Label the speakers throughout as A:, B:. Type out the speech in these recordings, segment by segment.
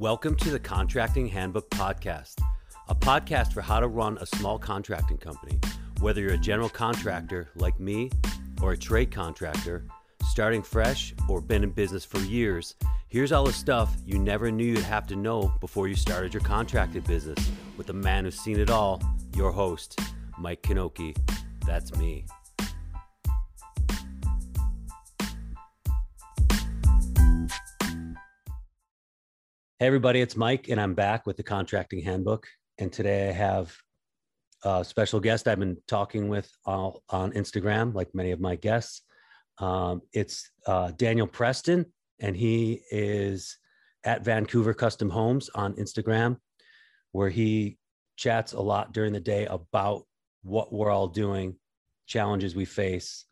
A: Welcome to the Contracting Handbook Podcast, a podcast for how to run a small contracting company. Whether you're a general contractor like me or a trade contractor, starting fresh or been in business for years, here's all the stuff you never knew you'd have to know before you started your contracting business with the man who's seen it all, your host, Mike Knoche. That's me. Hey, everybody, it's Mike, and I'm back with the Contracting Handbook. And today I have a special guest I've been talking with all on Instagram, like many of my guests. Um, it's uh, Daniel Preston, and he is at Vancouver Custom Homes on Instagram, where he chats a lot during the day about what we're all doing, challenges we face.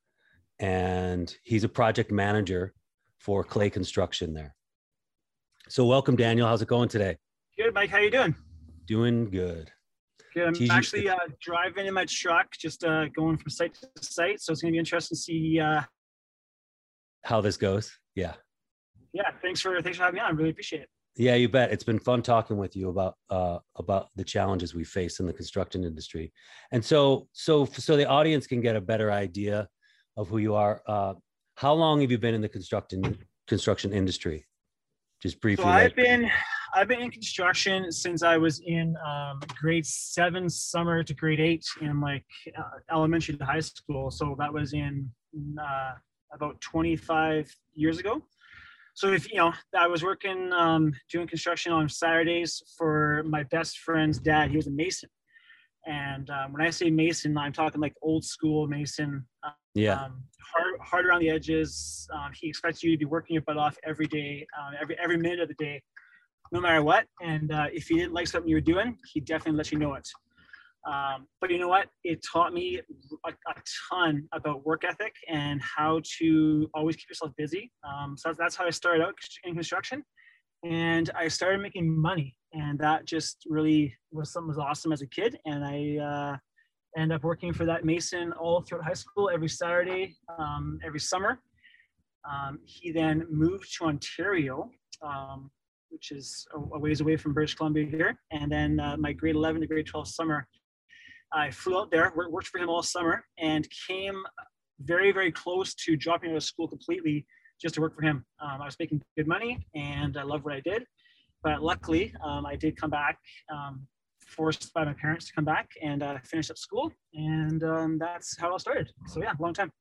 A: And he's a project manager for Clay Construction there. So welcome, Daniel. How's it going today?
B: Good, Mike. How you doing?
A: Doing good.
B: Good. I'm actually uh, driving in my truck, just uh, going from site to site. So it's going to be interesting to see uh...
A: how this goes. Yeah.
B: Yeah. Thanks for thanks for having me on. I really appreciate it.
A: Yeah, you bet. It's been fun talking with you about uh, about the challenges we face in the construction industry, and so so so the audience can get a better idea of who you are. Uh, how long have you been in the construction construction industry? Just briefly
B: so i've been i've been in construction since i was in um, grade seven summer to grade eight in like uh, elementary to high school. So that was in uh, about 25 years ago. So if you know i was working um, doing construction on saturdays for my best friend's dad. He was a mason and um, when i say mason i'm talking like old school mason
A: yeah um,
B: hard, hard around the edges. Um, he expects you to be working your butt off every day, um, every every minute of the day, no matter what. And uh, if he didn't like something you were doing, he definitely let you know it. Um, but you know what? It taught me a, a, ton about work ethic and how to always keep yourself busy. Um, so that's how I started out in construction, and I started making money, and that just really was something was awesome as a kid. And I uh, end up working for that Mason all throughout high school every Saturday, um, every summer. Um, he then moved to Ontario, um, which is a, a, ways away from British Columbia here. And then uh, my grade 11 to grade 12 summer, I flew out there, worked for him all summer, and came very, very close to dropping out of school completely just to work for him. Um, I was making good money and I loved what I did. But luckily, um, I did come back um, forced by my parents to come back and uh, finish up school, and um, that's how it all started. So yeah, long time.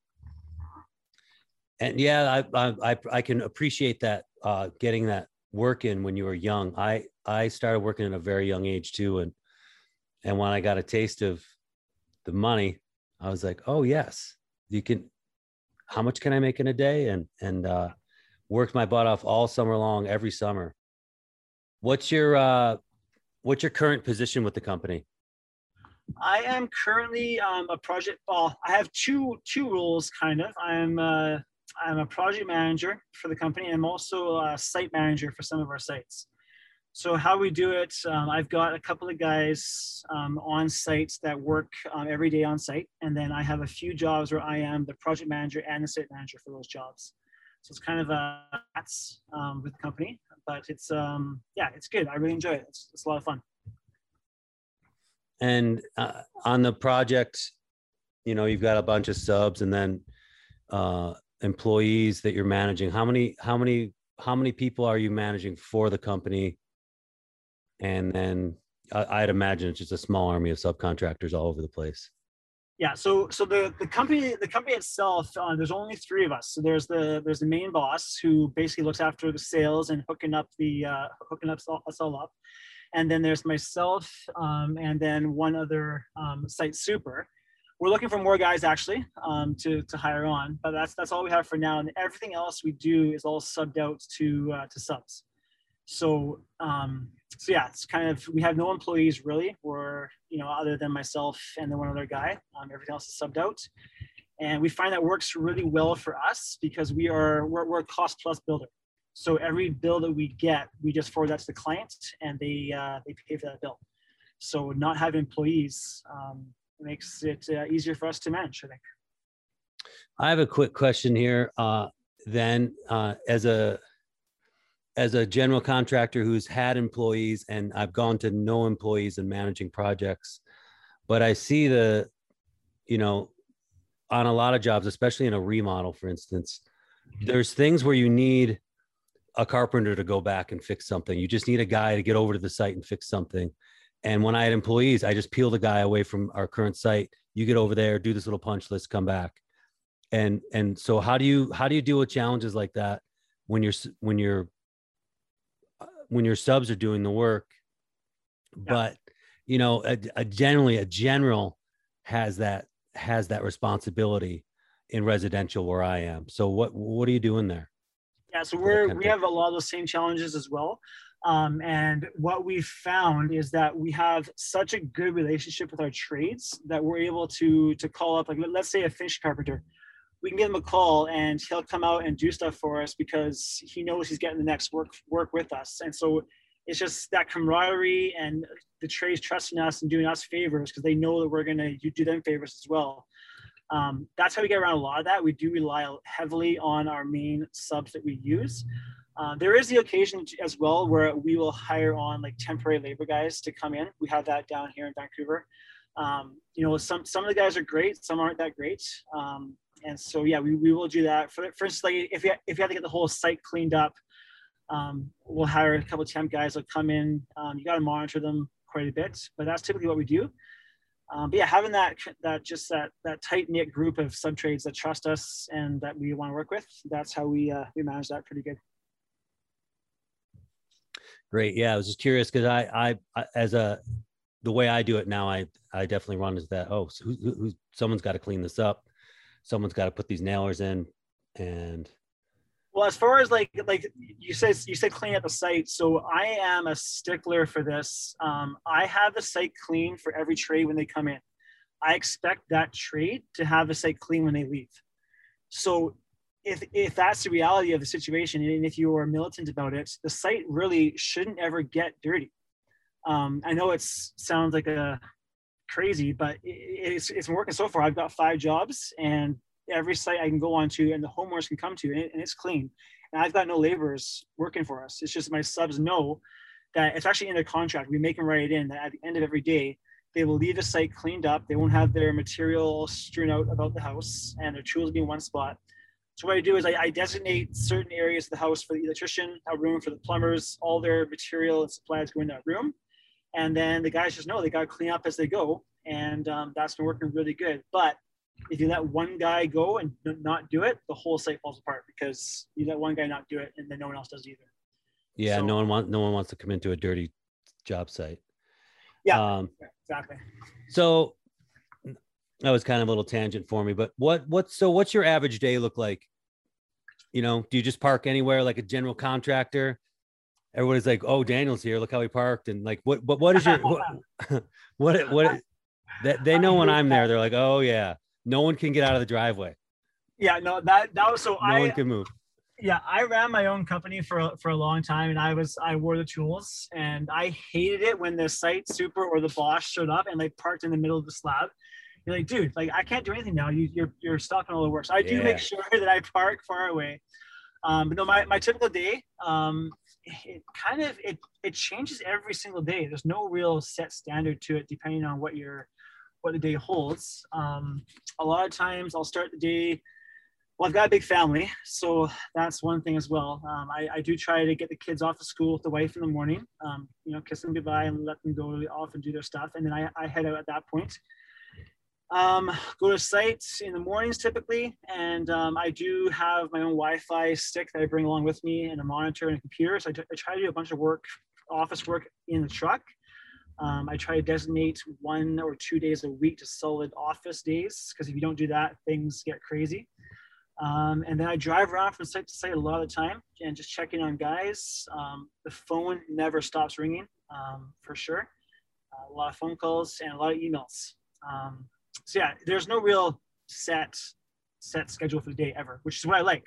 A: And yeah, I I I can appreciate that uh, getting that work in when you were young. I I started working at a very young age too, and and when I got a taste of the money, I was like, oh yes, you can. How much can I make in a day? And and uh, worked my butt off all summer long, every summer. What's your uh, What's your current position with the company?
B: I am currently um, a project. Well, I have two two roles, kind of. I'm uh, I'm a project manager for the company. I'm also a site manager for some of our sites. So how we do it, um, I've got a couple of guys um, on sites that work um, every day on site, and then I have a few jobs where I am the project manager and the site manager for those jobs. So it's kind of a that's um, with the company but it's um yeah it's good. I really enjoy it. It's, it's a lot of fun.
A: And uh, on the project you know you've got a bunch of subs and then uh employees that you're managing. How many how many how many people are you managing for the company? And then I, i'd imagine it's just a small army of subcontractors all over the place
B: yeah so so the the company the company itself uh, there's only three of us. So there's the there's the main boss who basically looks after the sales and hooking up the uh, hooking up us all up. And then there's myself um, and then one other um, site super. We're looking for more guys actually um, to, to hire on but that's that's all we have for now. And everything else we do is all subbed out to uh, to subs. So um, so yeah, it's kind of we have no employees really. We're you know other than myself and then one other guy. Um, everything else is subbed out, and we find that works really well for us because we are we're, we're a cost plus builder. So every bill that we get, we just forward that to the client, and they uh, they pay for that bill. So not having employees um, makes it uh, easier for us to manage. I think.
A: I have a quick question here. Uh, then, uh, as a as a general contractor who's had employees and I've gone to no employees and managing projects, but I see the, you know, on a lot of jobs, especially in a remodel, for instance, mm-hmm. there's things where you need a carpenter to go back and fix something. You just need a guy to get over to the site and fix something. And when I had employees, I just peel the guy away from our current site. You get over there, do this little punch list, come back. And and so how do you how do you deal with challenges like that when you're when you're when your subs are doing the work. Yeah. but you know a, a generally a general has that has that responsibility in residential where i am. So what what are you doing there?
B: Yeah so we're we have a lot of the same challenges as well. Um, and what we found is that we have such a good relationship with our trades that we're able to to call up like let's say a finish carpenter we can give him a call and he'll come out and do stuff for us because he knows he's getting the next work work with us. And so it's just that camaraderie and the trades trusting us and doing us favors because they know that we're going to do them favors as well. Um, that's how we get around a lot of that. We do rely heavily on our main subs that we use. Uh, there is the occasion as well where we will hire on like temporary labor guys to come in. We have that down here in Vancouver. Um, you know, some some of the guys are great, some aren't that great. Um, and so yeah, we, we will do that. For, for instance, like if you if you have to get the whole site cleaned up, um, we'll hire a couple of temp guys that come in. Um, you got to monitor them quite a bit, but that's typically what we do. Um, but yeah, having that that just that that tight knit group of sub trades that trust us and that we want to work with, that's how we uh, we manage that pretty good.
A: Great. Yeah, I was just curious because I, I, I as a the way I do it now, I I definitely run is that oh, so who, who, someone's got to clean this up someone's got to put these nailers in and
B: well as far as like like you said you said clean up the site. So i am a stickler for this. Um, i have the site clean for every trade when they come in. I expect that trade to have the site clean when they leave. So if if that's the reality of the situation and if you are militant about it the site really shouldn't ever get dirty. Um, i know it sounds like a crazy, but it's, it's working so far. I've got five jobs and every site I can go on to and the homeowners can come to and, it's clean. And I've got no laborers working for us. It's just my subs know that it's actually in the contract. We make them write it in that at the end of every day, they will leave the site cleaned up. They won't have their material strewn out about the house and their tools be in one spot. So what I do is I, I, designate certain areas of the house for the electrician, a room for the plumbers, all their material and supplies go in that room and then the guys just know they got to clean up as they go. And um, that's been working really good. But if you let one guy go and not do it the whole site falls apart because you let one guy not do it and then no one else does either.
A: Yeah so, no one wants no one wants to come into a dirty job site.
B: Yeah um, exactly.
A: so that was kind of a little tangent for me but what what so what's your average day look like? You know do you just park anywhere like a general contractor everybody's like, "Oh, Daniel's here. Look how he parked." And like, what? But what is your what? What? what that they know when I'm there. They're like, "Oh yeah, no one can get out of the driveway."
B: Yeah, no, that that was so. No
A: I, one can move.
B: Yeah, I ran my own company for for a long time, and I was I wore the tools, and I hated it when the site super or the boss showed up and they parked in the middle of the slab. You're like, dude, like I can't do anything now. You, you're you're stopping all the work. So I do yeah. make sure that I park far away. Um, but no, my, my typical day, um, it kind of it it changes every single day. There's no real set standard to it, depending on what your what the day holds. Um, a lot of times, I'll start the day. Well, I've got a big family, so that's one thing as well. Um, I, I, do try to get the kids off of school with the wife in the morning. Um, you know, kiss them goodbye and let them go off and do their stuff, and then I, I head out at that point. Um, go to sites in the mornings typically, and um, I do have my own Wi-Fi stick that I bring along with me, and a monitor and a computer. So I, try to do a bunch of work, office work in the truck. Um, I try to designate one or two days a week to solid office days because if you don't do that, things get crazy. Um, and then I drive around from site to site a lot of the time and just checking on guys. Um, the phone never stops ringing um, for sure. Uh, a lot of phone calls and a lot of emails. Um, so yeah, there's no real set set schedule for the day ever, which is what I like.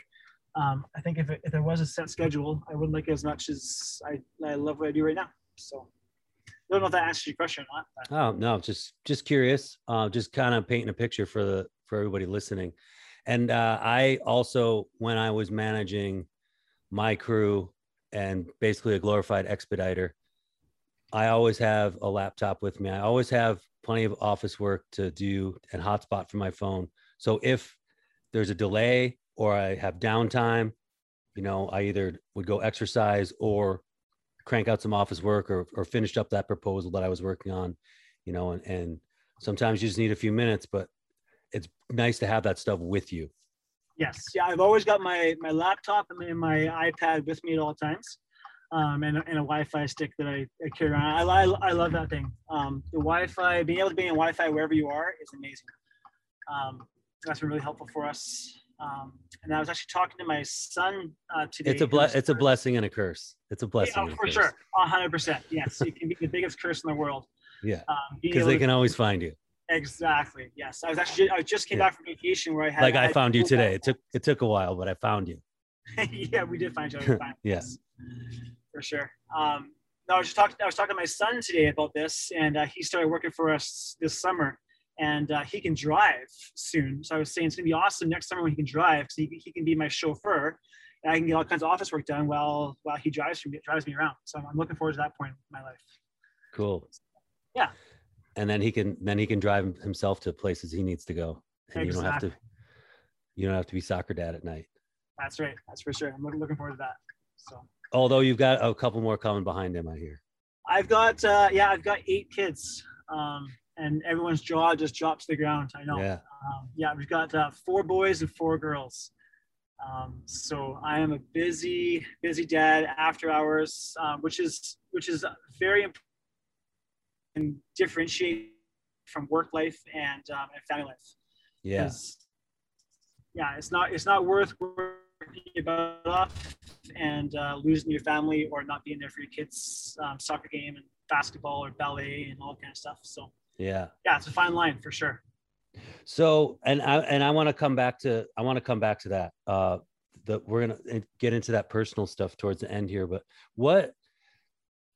B: Um, I think if, it, if there was a set schedule, I wouldn't like it as much as I, I love what I do right now. So I don't know if that answers your question or not.
A: But. Oh no, just just curious. Uh, just kind of painting a picture for the for everybody listening. And uh, I also, when I was managing my crew, and basically a glorified expediter. I always have a laptop with me. I always have plenty of office work to do and hotspot for my phone. So if there's a delay or I have downtime, you know, I either would go exercise or crank out some office work or, or up that proposal that I was working on, you know, and, and sometimes you just need a few minutes, but it's nice to have that stuff with you.
B: Yes. Yeah. I've always got my, my laptop and my iPad with me at all times. Um, and, and a Wi-Fi stick that I, I carry around. I, I, I love that thing. Um, the Wi-Fi, being able to be in Wi-Fi wherever you are is amazing. Um, that's been really helpful for us. Um, and I was actually talking to my son uh, today.
A: It's a ble- it's a blessing and a curse. It's a blessing.
B: Yeah, for sure, hundred percent. Yes, it can be the biggest curse in the world.
A: Yeah, because um, they can to- always find you.
B: Exactly. Yes, I was actually I just came yeah. back from vacation where I had
A: like I,
B: I
A: found you today. It took it took a while, but I found you.
B: yeah, we did find each other.
A: yes,
B: for sure. Um, no, I was just talking. I was talking to my son today about this, and uh, he started working for us this summer and uh, he can drive soon. So I was saying it's gonna be awesome next summer when he can drive because he, he can be my chauffeur. And I can get all kinds of office work done while while he drives me drives me around. So I'm looking forward to that point in my life.
A: Cool.
B: Yeah.
A: And then he can then he can drive himself to places he needs to go, and exactly. you don't have to you don't have to be soccer dad at night.
B: That's right. That's for sure. I'm looking looking forward to that. So.
A: Although you've got a couple more coming behind him, I hear.
B: I've got uh, yeah, I've got eight kids. Um, and everyone's jaw just drops to the ground. I know.
A: Yeah.
B: Um, yeah, we've got uh, four boys and four girls. Um, so I am a busy, busy dad after hours, um, which is which is very important and differentiate from work life and um, and family life.
A: Yeah.
B: Yeah, it's not it's not worth about off and uh, losing your family or not being there for your kids' um, soccer game and basketball or ballet and all kind of stuff. So
A: yeah.
B: Yeah, it's a fine line for sure.
A: So, and I and I want to come back to I want to come back to that. Uh, the we're gonna get into that personal stuff towards the end here, but what?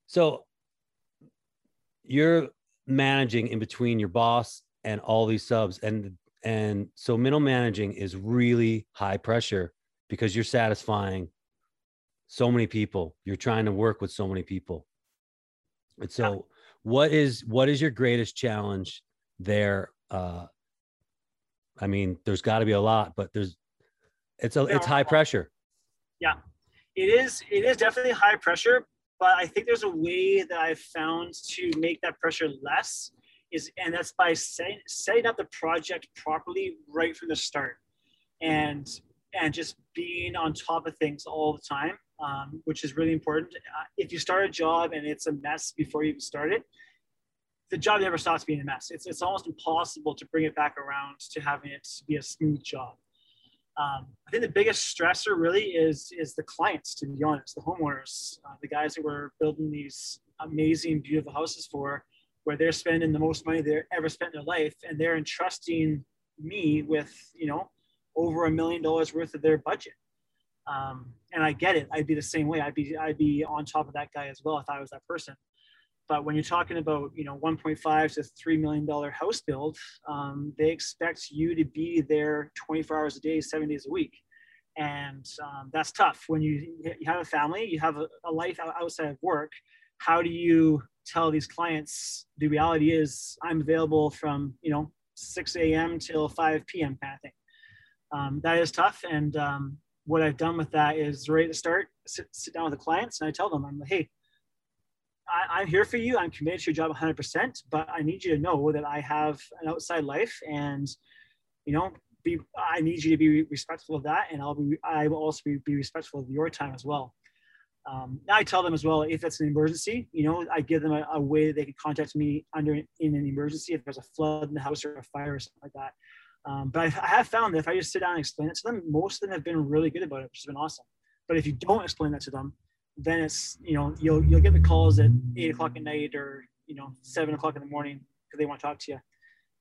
A: So, you're managing in between your boss and all these subs, and and so middle managing is really high pressure because you're satisfying so many people. You're trying to work with so many people, and so what is what is your greatest challenge there? Uh i mean there's got to be a lot but there's it's a it's high pressure.
B: Yeah. It is it is definitely high pressure but i think there's a way that i've found to make that pressure less is and that's by setting, setting up the project properly right from the start. And and just being on top of things all the time um, which is really important. Uh, if you start a job and it's a mess before you even start it, the job never stops being a mess. It's, it's almost impossible to bring it back around to having it be a smooth job. Um, I think the biggest stressor really is is the clients, to be honest, the homeowners, uh, the guys that we're building these amazing, beautiful houses for, where they're spending the most money they've ever spent in their life, and they're entrusting me with you know over a million dollars worth of their budget. Um, and I get it. I'd be the same way. I'd be I'd be on top of that guy as well if I was that person. But when you're talking about you know 1.5 to 3 million dollar house build, um, they expect you to be there 24 hours a day, seven days a week, and um, that's tough. When you you have a family, you have a, a life outside of work. How do you tell these clients the reality is I'm available from you know 6 a.m. till 5 p.m. kind of thing. Um, that is tough, and um, what I've done with that is right the start, sit, sit down with the clients and I tell them, I'm like, hey, I, am here for you. I'm committed to your job 100%, but I need you to know that I have an outside life and, you know, be, I need you to be respectful of that. And I'll be, I will also be, be respectful of your time as well. Um, I tell them as well, if it's an emergency, you know, I give them a, a way they can contact me under in an emergency if there's a flood in the house or a fire or something like that. Um, but I, I, have found that if I just sit down and explain it to them, most of them have been really good about it, which has been awesome. But if you don't explain that to them, then it's you know you'll you'll get the calls at eight o'clock at night or you know seven o'clock in the morning because they want to talk to you.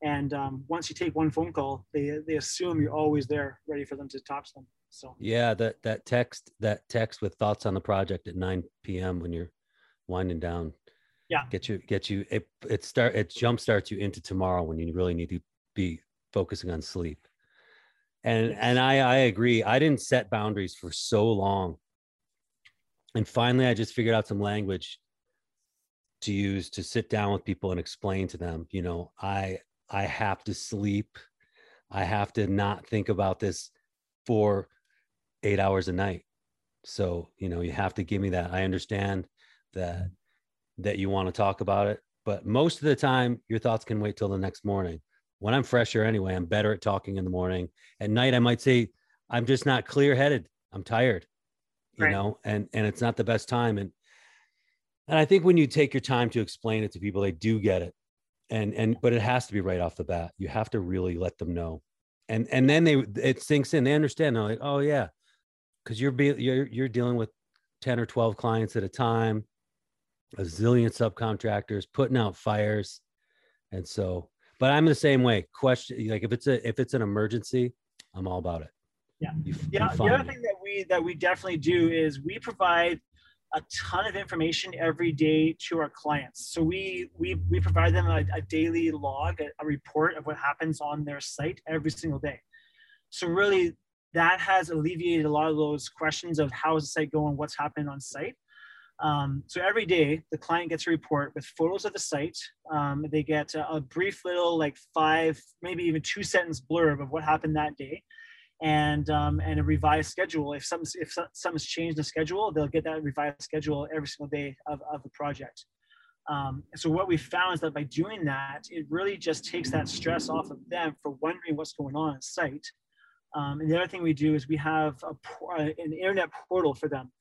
B: And um, once you take one phone call, they they assume you're always there, ready for them to talk to them. So
A: yeah, that that text that text with thoughts on the project at 9 p.m. when you're winding down.
B: Yeah,
A: get you get you it it start it jump starts you into tomorrow when you really need to be focusing on sleep. And and I I agree. I didn't set boundaries for so long. and finally i just figured out some language to use to sit down with people and explain to them you know i i have to sleep i have to not think about this for eight hours a night so you know you have to give me that i understand that mm-hmm. that you want to talk about it but most of the time your thoughts can wait till the next morning when i'm fresher anyway i'm better at talking in the morning. At night i might say i'm just not clear headed i'm tired you right. know and and it's not the best time. And and i think when you take your time to explain it to people they do get it. And and but it has to be right off the bat. You have to really let them know. And and then they it sinks in. They understand. They're like oh yeah. Because you're be you're you're dealing with 10 or 12 clients at a time a zillion subcontractors putting out fires. And so but i'm the same way. Question like if it's a if it's an emergency i'm all about it.
B: Yeah. You, yeah the other thing that we that we definitely do is we provide a ton of information every day to our clients. So we we we provide them a, a daily log a, a report of what happens on their site every single day. So really that has alleviated a lot of those questions of how is the site going what's happening on site um, so every day, the client gets a report with photos of the site. Um, they get a, a, brief little, like five, maybe even two sentence blurb of what happened that day, and um, and a revised schedule. If something's if something's changed the schedule, they'll get that revised schedule every single day of, of the project. Um, so what we found is that by doing that, it really just takes that stress off of them for wondering what's going on on site. Um, and the other thing we do is we have a, an internet portal for them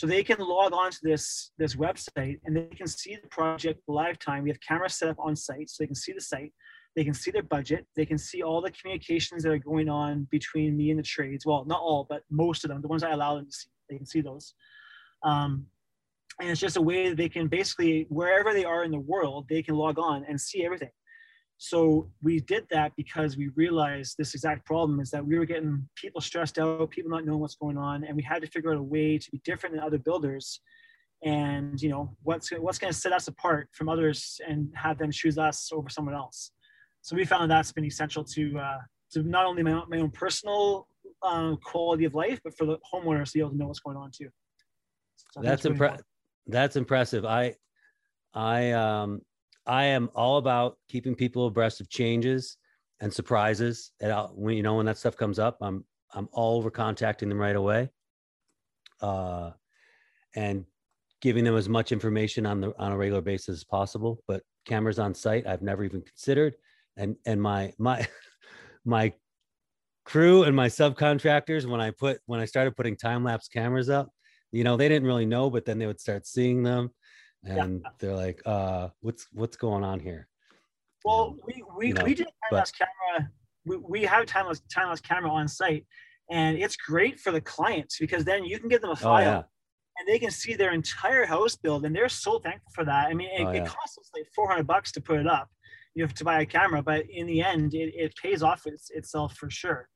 B: so they can log on to this, this website and they can see the project live time. We have cameras set up on site so they can see the site. They can see their budget. They can see all the communications that are going on between me and the trades. Well, not all, but most of them, the ones I allow them to see, they can see those. Um, and it's just a way that they can basically, wherever they are in the world, they can log on and see everything. So we did that because we realized this exact problem is that we were getting people stressed out, people not knowing what's going on, and we had to figure out a way to be different than other builders. And you know what's what's going to set us apart from others and have them choose us over someone else. So we found that's been essential to uh, to not only my own, my own personal uh, quality of life, but for the homeowners to be able to know what's going on too.
A: So that's impressive. That's impressive. I I um I am all about keeping people abreast of changes and surprises. And I'll, when you know when that stuff comes up, I'm I'm all over contacting them right away, uh, and giving them as much information on the on a regular basis as possible. But cameras on site, I've never even considered, and and my my my crew and my subcontractors when I put when I started putting time lapse cameras up, you know, they didn't really know, but then they would start seeing them and yeah. they're like, uh, what's what's going on here?
B: Well, we we, you know, we did time lapse camera. We, we have time lapse timeless camera on site, and it's great for the clients because then you can give them a oh, file. Oh, yeah. And they can see their entire house build, and they're so thankful for that. I mean, it, oh, yeah. it costs us like 400 bucks to put it up. You have to buy a camera, but in the end, it, it pays off its, itself for sure.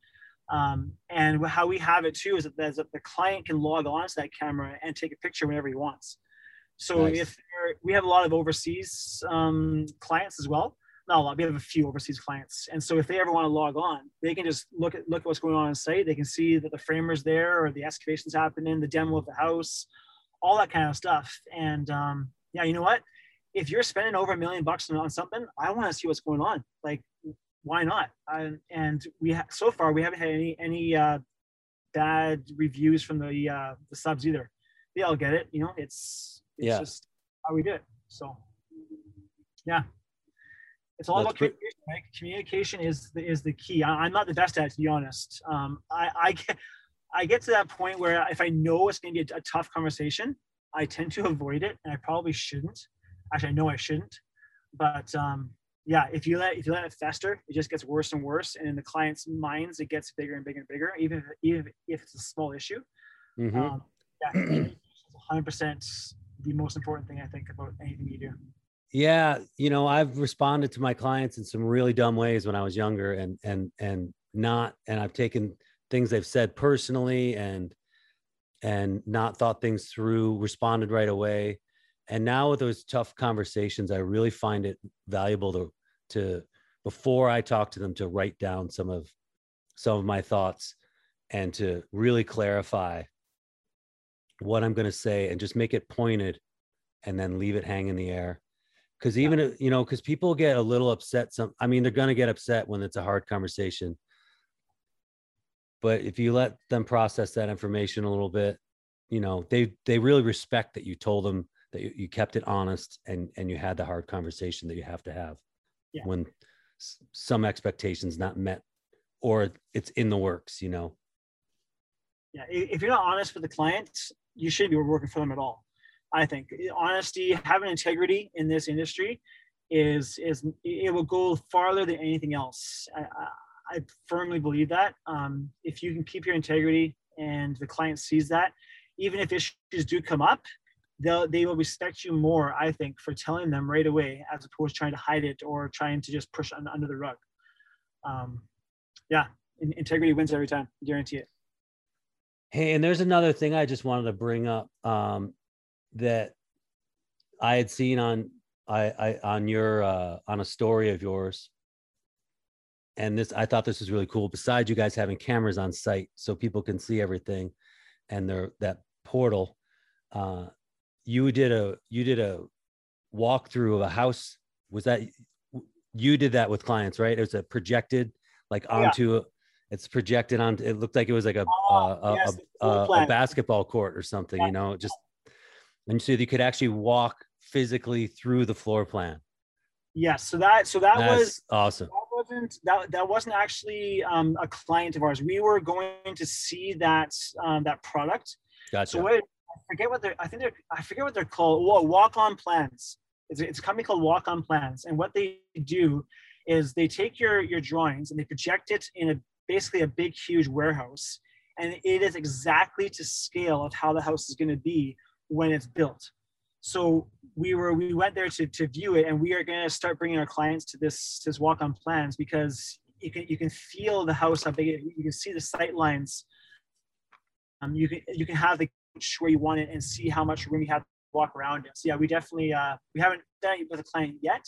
B: Um, and how we have it too is that, that the client can log on to that camera and take a picture whenever he wants. So nice. if we have a lot of overseas um, clients as well, not a lot, we have a few overseas clients. And so if they ever want to log on, they can just look at look at what's going on on site. They can see that the framer's there or the excavation's happening, the demo of the house, all that kind of stuff. And um, yeah, you know what? If you're spending over a million bucks on something, I want to see what's going on. Like, why not? I, and we ha- so far we haven't had any any uh, bad reviews from the uh, the subs either. They all get it. You know, it's it's yeah. just how we do it. So yeah. It's all That's about communication. Right? Communication is the, is the key. I, am not the best at it, to be honest. Um, I, I get I get to that point where if I know it's going to be a, a tough conversation, I tend to avoid it, and I probably shouldn't. Actually, I know I shouldn't. But um, yeah, if you let if you let it fester, it just gets worse and worse, and in the client's minds, it gets bigger and bigger and bigger, even if, even if it's a small issue. Mm-hmm. Um, yeah, 100% the most important thing I think about anything you do.
A: Yeah, you know, I've responded to my clients in some really dumb ways when I was younger, and and and not, and I've taken things they've said personally, and and not thought things through, responded right away, and now with those tough conversations, I really find it valuable to to before I talk to them to write down some of some of my thoughts and to really clarify what I'm going to say and just make it pointed and then leave it hang in the air. Cause even, if- you know, cause people get a little upset. Some, I mean, they're going to get upset when it's a hard conversation. But if you let them process that information a little bit, you know, they, they really respect that you told them that you, you kept it honest and, and you had the hard conversation that you have to have
B: Yeah.
A: when s- some expectations not met or it's in the works, you know?
B: yeah if you're not honest with the client you shouldn't be working for them at all i think. Honesty having integrity in this industry is is it will go farther than anything else. I, I, I firmly believe that. Um, if you can keep your integrity and the client sees that even if issues do come up they'll they will respect you more i think for telling them right away as opposed to trying to hide it or trying to just push under the rug. Um, yeah in- integrity wins every time guarantee it
A: Hey, and there's another thing I just wanted to bring up um, that I had seen on I, I on your uh, on a story of yours, and this I thought this was really cool. Besides you guys having cameras on site so people can see everything, and their that portal, uh, you did a you did a walkthrough of a house. Was that you did that with clients, right? It was a projected like
B: onto yeah.
A: It's projected on it looked like it was like a
B: Oh,
A: a, a,
B: yes,
A: a- a- a basketball court or something
B: Yeah.
A: you know just and so you could actually walk physically through the floor plan
B: Yes, so that so that
A: that's
B: was
A: awesome
B: that wasn't that that wasn't actually um, a client of ours. We were going to see that um, that product.
A: gotcha
B: So what I forget what they're I think they're I forget what they're called. Well, walk on plans. It's, a- it's a company called Walk on Plans, and what they do is they take your your drawings and they project it in a basically a big huge warehouse, and it is exactly to scale of how the house is going to be when it's built. So we were we went there to, to view it, and we are going to start bringing our clients to this this walk on plans because you can you can feel the house how big it, you can see the sight lines. Um, you can you can have the couch where you want it and see how much room you have to walk around it. So yeah, we definitely uh, we haven't done it with a client yet,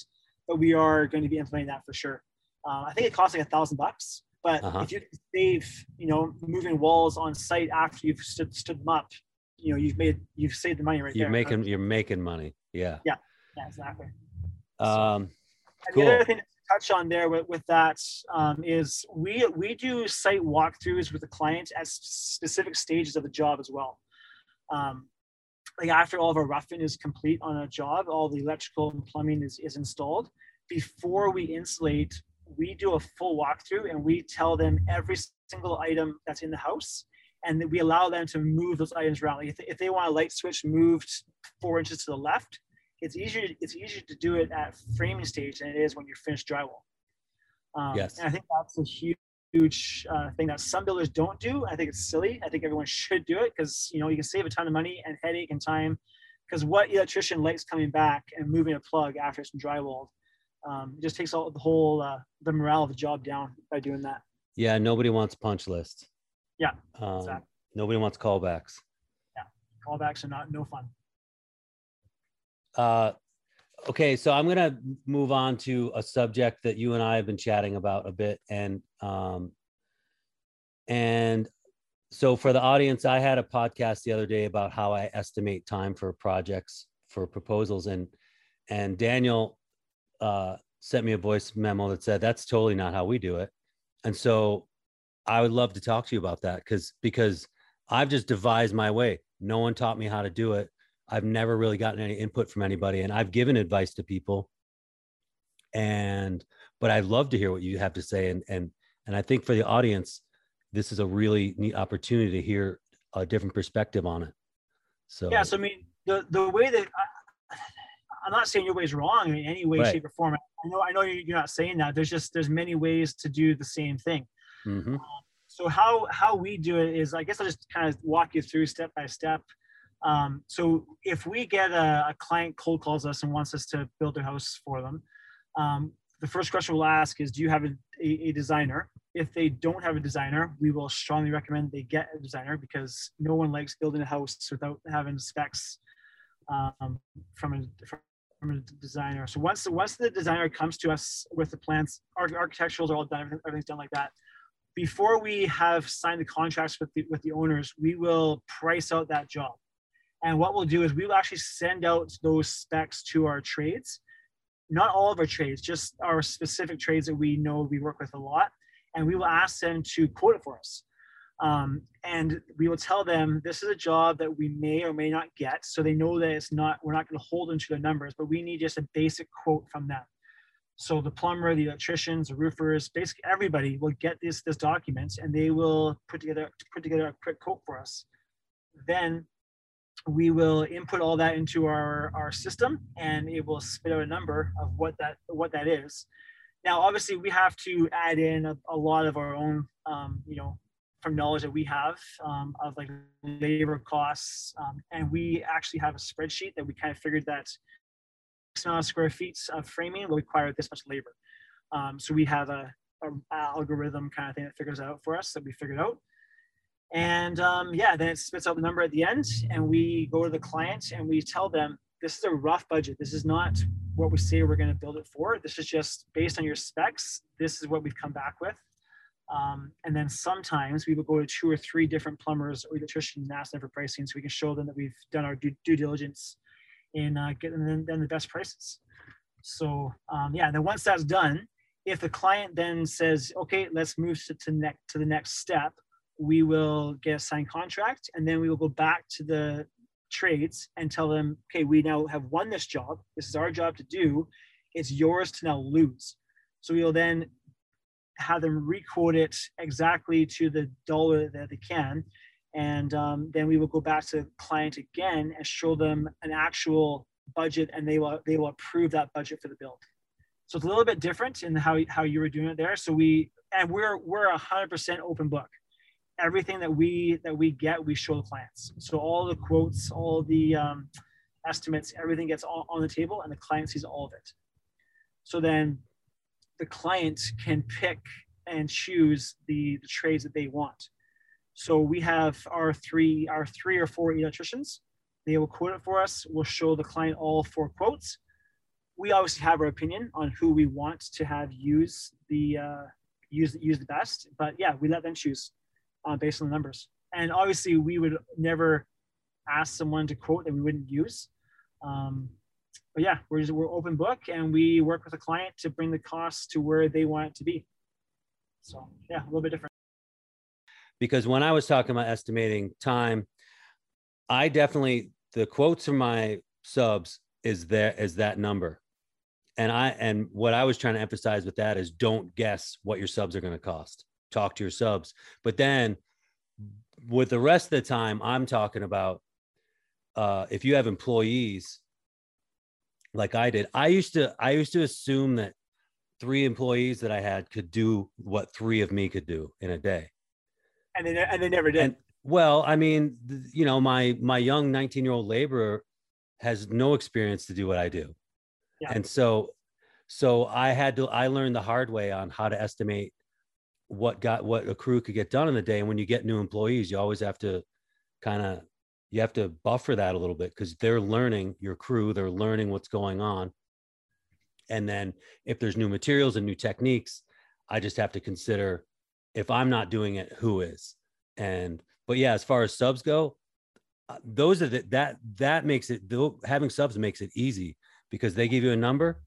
B: but we are going to be implementing that for sure. Uh, I think it costs like a thousand bucks, but
A: Uh-huh.
B: if you can save, you know, moving walls on site after you've stood, stood them up, you know, you've made you've saved the money right
A: you're
B: there.
A: making you're making money yeah
B: Yeah, yeah exactly.
A: um
B: And
A: Cool.
B: The other thing to touch on there with, with that um, is we we do site walkthroughs with the client at specific stages of the job as well. Um, like after all of our roughing is complete on a job, all the electrical and plumbing is, is installed. Before we insulate, we do a full walkthrough and we tell them every single item that's in the house, and we allow them to move those items around. Like if, if they want a light switch moved four inches to the left, it's easier it's easier to do it at framing stage than it is when you're finished drywall. Um,
A: Yes.
B: And I think that's a huge, huge uh, thing that some builders don't do. I think it's silly. I think everyone should do it because you know you can save a ton of money and headache and time. Because what electrician likes coming back and moving a plug after it's been drywalled? Um, it just takes all the whole uh, the morale of the job down by doing that.
A: yeah nobody wants punch lists
B: Yeah,
A: um,
B: exactly.
A: nobody wants callbacks Yeah,
B: Callbacks are not no fun.
A: Uh, okay, so I'm gonna move on to a subject that you and I have been chatting about a bit, and um, and so for the audience, I had a podcast the other day about how I estimate time for projects for proposals, and and Daniel uh, sent me a voice memo that said that's totally not how we do it, and so I would love to talk to you about that because because I've just devised my way. No one taught me how to do it. I've never really gotten any input from anybody, and I've given advice to people. And but I'd love to hear what you have to say, and and and I think for the audience, this is a really neat opportunity to hear a different perspective on it. So
B: Yeah, so I mean, the the way that I'm not saying your way is wrong in any way,
A: Right.
B: shape, or form. I know I know you- you're not saying that. There's just there's many ways to do the same thing.
A: Mhm.
B: So how how we do it is, I guess I'll just kind of walk you through step by step. Um, so if we get a, a client cold calls us and wants us to build their house for them, um, the first question we'll ask is, do you have a, a, a designer? If they don't have a designer, we will strongly recommend they get a designer because no one likes building a house without having specs um, from a from a designer. So once once the designer comes to us with the plans, our architecturals are all done, everything, everything's done like that. Before we have signed the contracts with the with the owners, we will price out that job. And what we'll do is we will actually send out those specs to our trades, not all of our trades, just our specific trades that we know we work with a lot. And we will ask them to quote it for us. Um, and we will tell them this is a job that we may or may not get. So they know that it's not, we're not going to hold them to the numbers, but we need just a basic quote from them. So the plumber, the electricians, the roofers, basically everybody will get this this document and they will put together put together a quick quote for us. Then we will input all that into our, our system and it will spit out a number of what that what that is. Now, obviously, we have to add in a, a lot of our own, um, you know, from knowledge that we have um, of like labor costs, um, and we actually have a spreadsheet that we kind of figured that amount of square feet of framing will require this much labor. Um, so we have a, a, algorithm kind of thing that figures out for us that we figured out. And um, yeah, then it spits out the number at the end, and we go to the client and we tell them this is a rough budget. This is not what we say we're going to build it for. This is just based on your specs. This is what we've come back with. Um, and then sometimes we will go to two or three different plumbers or electricians and ask them for pricing so we can show them that we've done our due, due diligence in uh, getting them, them the best prices. So um, yeah, then once that's done, if the client then says, okay, let's move to, to, to the next step, we will get a signed contract and then we will go back to the trades and tell them, okay, we now have won this job. This is our job to do. It's yours to now lose. So we will then have them record it exactly to the dollar that they can. And um, then we will go back to the client again and show them an actual budget and they will they will approve that budget for the build. So it's a little bit different in how, how you were doing it there. So we and we're we're hundred percent open book. Everything that we that we get we show the clients. So all the quotes all the um, estimates everything gets all on the table and the client sees all of it. So then the client can pick and choose the, the trades that they want so we have our three, our three or four electricians. They will quote it for us. We'll show the client all four quotes. We obviously have our opinion on who we want to have use the uh, use use the best, but yeah, we let them choose uh, based on the numbers. And obviously, we would never ask someone to quote that we wouldn't use. Um, but yeah, we're just, we're open book, and we work with a client to bring the cost to where they want it to be. So yeah, a little bit different
A: because when I was talking about estimating time, I definitely the quotes from my subs is there is that number. And I and what I was trying to emphasize with that is don't guess what your subs are going to cost. Talk to your subs. But then with the rest of the time, I'm talking about uh, if you have employees like I did, I used to I used to assume that three employees that I had could do what three of me could do in a day
B: and they and they never did. And,
A: well, I mean, you know, my my young 19 year old laborer has no experience to do what I do, yeah. and so so I had to I learned the hard way on how to estimate what got what a crew could get done in the day. And when you get new employees, you always have to kind of you have to buffer that a little bit because they're learning your crew, they're learning what's going on. And then if there's new materials and new techniques, I just have to consider if I'm not doing it, who is? And but yeah, as far as subs go, uh, those are the, that that makes it having subs makes it easy because they give you a number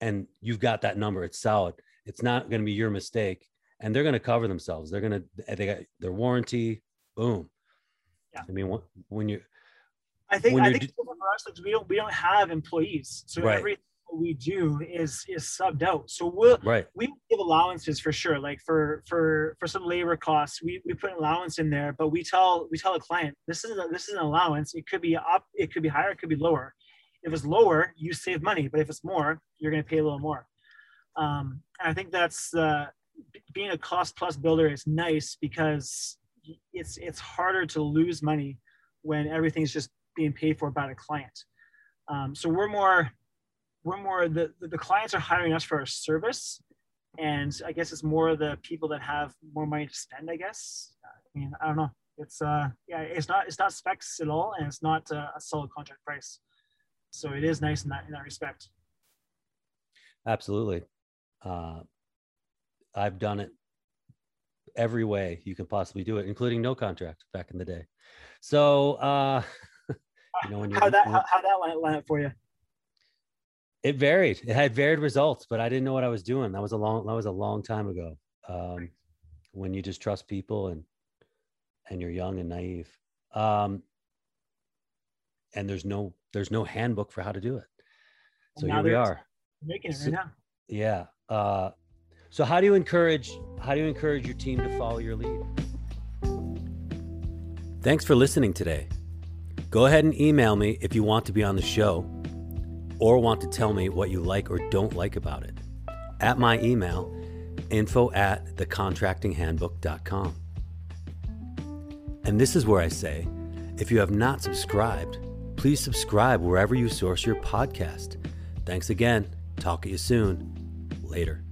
A: and you've got that number. It's solid. It's not going to be your mistake, and they're going to cover themselves. They're going to they got their warranty. Boom. Yeah. I mean, when you,
B: I think I think for us, we don't we don't have employees, so right. every we do is is subbed out. So we'll
A: right.
B: we give allowances for sure. Like for for for some labor costs, we, we put an allowance in there, but we tell we tell a client this is a, this is an allowance. It could be up, it could be higher, it could be lower. If it's lower, you save money, but if it's more, you're going to pay a little more. Um, and I think that's uh, being a cost plus builder is nice because it's it's harder to lose money when everything's just being paid for by the client. Um, so we're more we're more the the clients are hiring us for our service. And i guess it's more the people that have more money to spend i guess. I mean i don't know. It's uh yeah it's not it's not specs at all and it's not uh, a solid contract price. So it is nice in that in that respect.
A: Absolutely. Uh i've done it every way you can possibly do it including no contract back in the day so uh You know, when
B: how that how, how that line, line up for you?
A: It varied. It had varied results, but I didn't know what I was doing. That was a long that was a long time ago. Um, when you just trust people and and you're young and naive. Um, and there's no there's no handbook for how to do it. So here we are.
B: Making it right so, now.
A: Yeah. Uh, so how do you encourage how do you encourage your team to follow your lead? Thanks for listening today. Go ahead and email me if you want to be on the show or want to tell me what you like or don't like about it. At my email, info at thecontractinghandbook.com. And this is where I say if you have not subscribed, please subscribe wherever you source your podcast. Thanks again. Talk to you soon. Later.